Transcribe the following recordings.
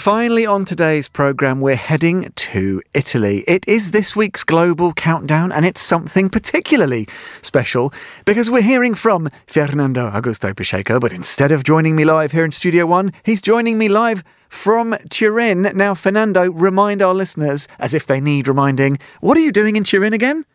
finally on today's programme, we're heading to Italy. It is this week's global countdown, and it's something particularly special because we're hearing from Fernando Augusto Pacheco. But instead of joining me live here in Studio One, he's joining me live from Turin. Now, Fernando, remind our listeners, as if they need reminding, what are you doing in Turin again?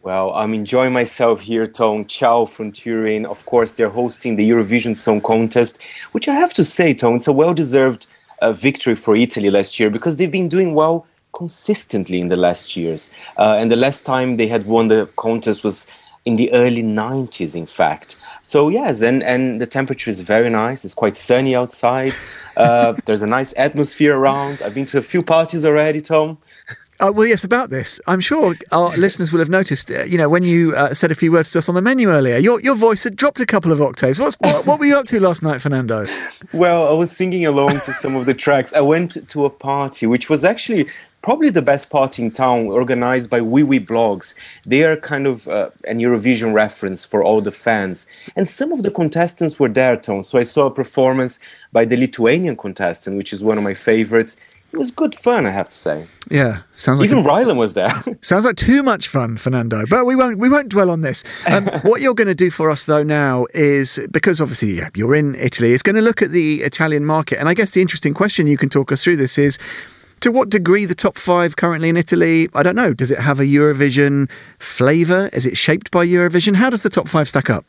Well, I'm enjoying myself here, Tom. Ciao from Turin. Of course, they're hosting the Eurovision Song Contest, which I have to say, Tom, it's a well deserved uh, victory for Italy last year because they've been doing well consistently in the last years. Uh, and the last time they had won the contest was in the early 90s, in fact. So, yes, and, and the temperature is very nice. It's quite sunny outside. Uh, there's a nice atmosphere around. I've been to a few parties already, Tom. Uh, well, yes, about this. I'm sure our listeners will have noticed, uh, you know, when you uh, said a few words to us on the menu earlier, your, your voice had dropped a couple of octaves. What's, what, what were you up to last night, Fernando? Well, I was singing along to some of the tracks. I went to a party, which was actually probably the best party in town, organized by Wiwibloggs. They are kind of uh, an Eurovision reference for all the fans. And some of the contestants were there, Tom. So I saw a performance by the Lithuanian contestant, which is one of my favorites it was good fun, I have to say. Yeah, sounds like even a, Rylan was there. sounds like too much fun, Fernando. But we won't we won't dwell on this. Um, what you're going to do for us though now is because obviously yeah, you're in Italy. It's going to look at the Italian market, and I guess the interesting question you can talk us through this is. To what degree the top five currently in Italy? I don't know. Does it have a Eurovision flavour? Is it shaped by Eurovision? How does the top five stack up?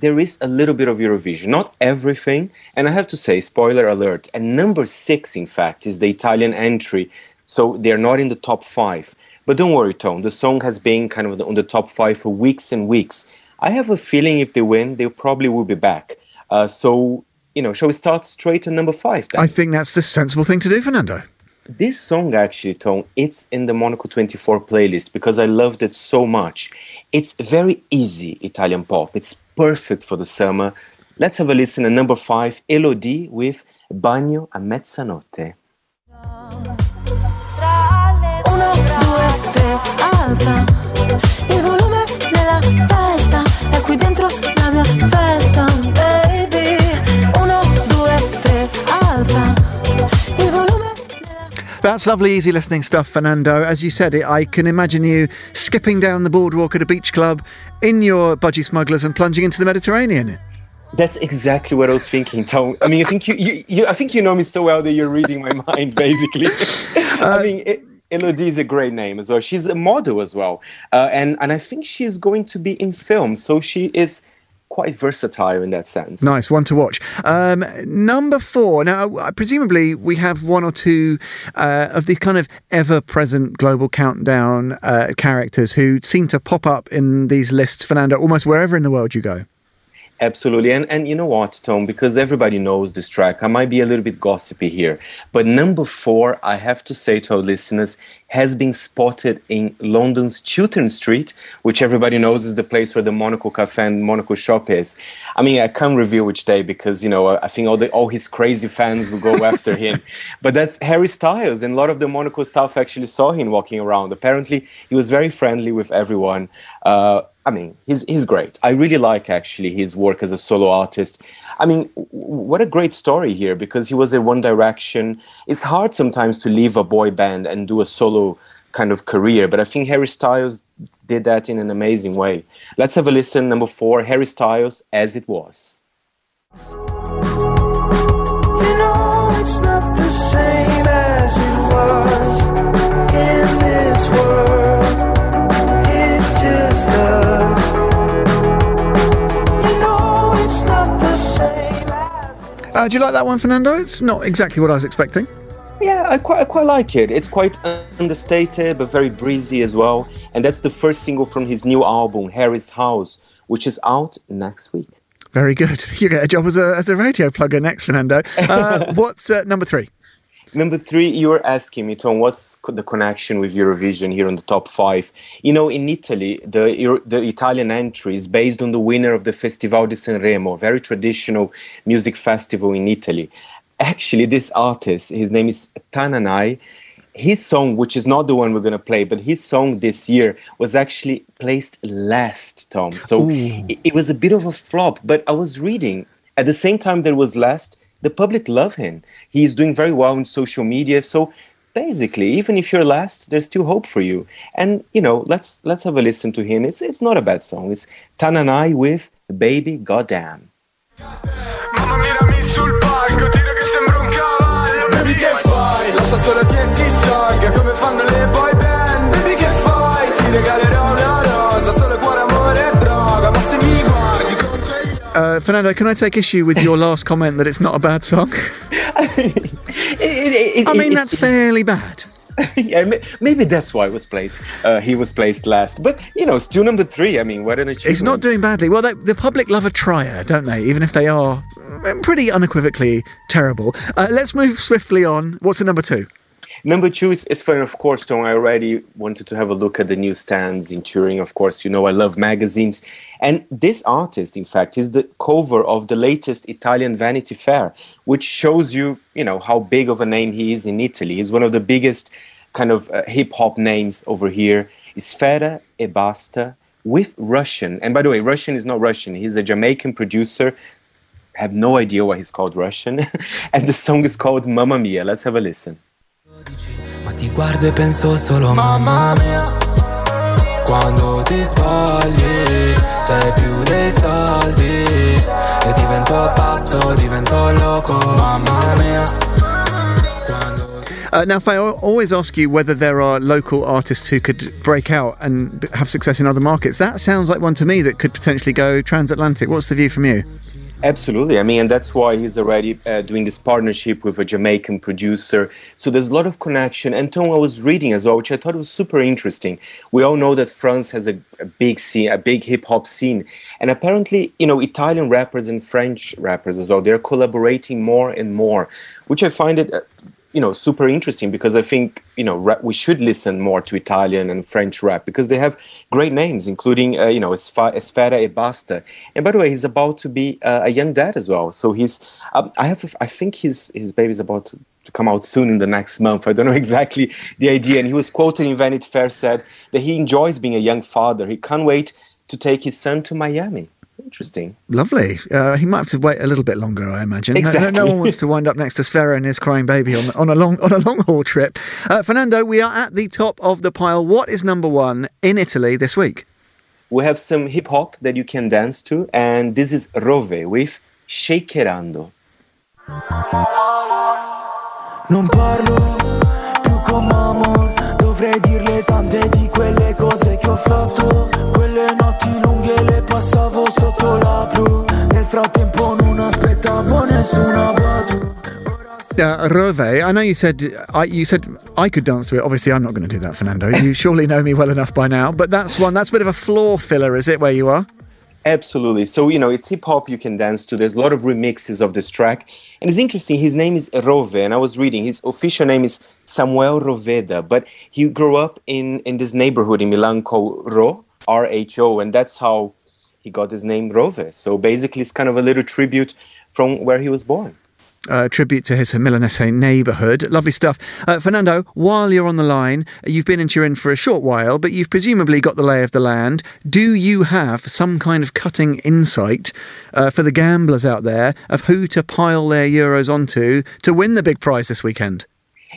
There is a little bit of Eurovision, not everything. And I have to say, spoiler alert, and number six, in fact, is the Italian entry. So they're not in the top five. But don't worry, Tom, the song has been kind of on the top five for weeks and weeks. I have a feeling if they win, they probably will be back. Uh, so, you know, shall we start straight at number five? Then? I think that's the sensible thing to do, Fernando. This song, actually, Tom, it's in the Monocle 24 playlist because I loved it so much. It's very easy Italian pop. It's perfect for the summer. Let's have a listen at number five, Elodie with Bagno a mezzanotte. Uno, due, tre, alza That's lovely, easy listening stuff, Fernando. As you said it, I can imagine you skipping down the boardwalk at a beach club in your budgie smugglers and plunging into the Mediterranean. That's exactly what I was thinking, Tom. I mean, I think you, you, you I think you know me so well that you're reading my mind, basically. Uh, I mean, it, Elodie is a great name as well. She's a model as well, uh, and and I think she's going to be in film. So she is quite versatile in that sense. Nice one to watch. Um, number four. Now, uh, presumably, we have one or two uh, of these kind of ever-present global countdown uh, characters who seem to pop up in these lists, Fernando, almost wherever in the world you go. Absolutely. And and you know what, Tom, because everybody knows this track, I might be a little bit gossipy here. But number four, I have to say to our listeners, has been spotted in London's Chiltern Street, which everybody knows is the place where the Monocle Cafe and Monocle shop is. I mean, I can't reveal which day because you know I think all the all his crazy fans will go after him. But that's Harry Styles, and a lot of the Monocle staff actually saw him walking around. Apparently, he was very friendly with everyone. Uh, I mean, he's he's great. I really like actually his work as a solo artist. I mean, what a great story here because he was in One Direction. It's hard sometimes to leave a boy band and do a solo kind of career, but I think Harry Styles did that in an amazing way. Let's have a listen. Number four, Harry Styles, as it was. You know Uh, do you like that one, Fernando? It's not exactly what I was expecting. Yeah, I quite, I quite like it. It's quite understated, but very breezy as well. And that's the first single from his new album, Harry's House, which is out next week. Very good. You get a job as a, as a radio plugger next, Fernando. Uh, what's uh, number three? Number three, you were asking me, Tom, what's the connection with Eurovision here on the top five? You know, in Italy, the, the Italian entry is based on the winner of the Festival di Sanremo, very traditional music festival in Italy. Actually, this artist, his name is Tananai, his song, which is not the one we're going to play, but his song this year was actually placed last, Tom. So it, it was a bit of a flop, but I was reading at the same time that was last, the public love him. He's doing very well in social media. So basically, even if you're last, there's still hope for you. And you know, let's let's have a listen to him. It's it's not a bad song. It's Tananai with Baby Goddamn. Mamma mirami sul palco, tira che sembra un cavallo Baby che fai? Lascia solo Fernando, can I take issue with your last comment that it's not a bad song? It- it- it- I mean, that's fairly bad. yeah, maybe that's why it was placed. Uh, he was placed last, but you know, still number three. I mean, what an achievement! It's not doing badly. Well, they, the public love a trier, don't they? Even if they are mm, pretty unequivocally terrible. Uh, let's move swiftly on. What's the number two? Number two is, is fun, of course, Tom. I already wanted to have a look at the newsstands in Turin. Of course, you know I love magazines. And this artist, in fact, is the cover of the latest Italian Vanity Fair, which shows you, you know, how big of a name he is in Italy. He's one of the biggest kind of uh, hip hop names over here. Sfera e Basta with Rvssian. And by the way, Rvssian is not Russian. He's a Jamaican producer. I have no idea why he's called Russian. and the song is called Mamma Mia. Let's have a listen. Ma ti guardo e penso solo mamma mia Quando ti sbagli Sei più dei soldi E divento pazzo, divento loco Mamma mia Uh, now, Faye, I always ask you whether there are local artists who could break out and have success in other markets. That sounds like one to me that could potentially go transatlantic. What's the view from you? Absolutely. I mean, and that's why he's already uh, doing this partnership with a Jamaican producer. So there's a lot of connection. And Tom, I was reading as well, which I thought was super interesting. We all know that France has a, a big scene, a big hip hop scene. And apparently, you know, Italian rappers and French rappers as well, they're collaborating more and more, which I find it. You know super interesting because I think you know rap, we should listen more to Italian and French rap because they have great names, including uh, you know Esfa- Esfera e Basta. And by the way, he's about to be uh, a young dad as well. So he's um, I have I think his his baby's about to, to come out soon in the next month. I don't know exactly the idea. And he was quoted in Vanity Fair said that he enjoys being a young father. He can't wait to take his son to Miami. Interesting. Lovely. Uh, he might have to wait a little bit longer, I imagine. No- No, no one wants to wind up next to Sfera and his crying baby on, on a long on a long haul trip. Uh, Fernando, we are at the top of the pile. What is number one in Italy this week? We have some hip hop that you can dance to, and this is Rhove with Shakerando. Non parlo più con Mammon Dovrei dirle tante di quelle cose che ho fatto Uh, Rhove, I know you said I, you said I could dance to it. Obviously, I'm not going to do that, Fernando. You surely know me well enough by now. But that's one. That's a bit of a floor filler, is it? Where you are? Absolutely. So, you know, it's hip hop you can dance to. There's a lot of remixes of this track. And it's interesting, his name is Rhove, and I was reading, his official name is Samuel Roveda, but he grew up in, in this neighborhood in Milan called Ro, R H O, and that's how he got his name Rhove. So basically, it's kind of a little tribute from where he was born. uh, tribute to his Milanese neighbourhood. Lovely stuff. Uh, Fernando, while you're on the line, you've been in Turin for a short while, but you've presumably got the lay of the land. Do you have some kind of cutting insight uh, for the gamblers out there of who to pile their euros onto to win the big prize this weekend?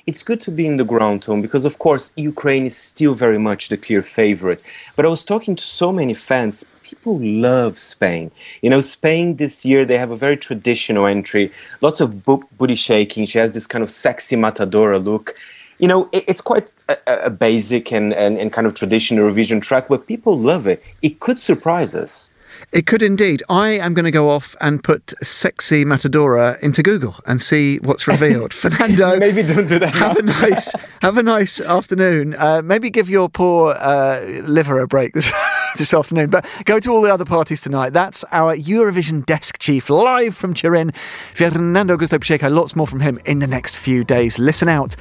It's good to be in the ground, Tom, because of course Ukraine is still very much the clear favorite. But I was talking to so many fans. People love Spain. You know, Spain this year they have a very traditional entry, lots of bo- booty shaking. She has this kind of sexy matadora look. You know, it, it's quite a, a- basic and, and, and kind of traditional Eurovision track, but people love it. It could surprise us. It could indeed. I am going to go off and put sexy Matadora into Google and see what's revealed. Fernando, Maybe don't do that Have a nice, have a nice afternoon. Uh, maybe give your poor uh, liver a break this, afternoon. But go to all the other parties tonight. That's our Eurovision desk chief live from Turin, Fernando Augusto Pacheco. Lots more from him in the next few days. Listen out.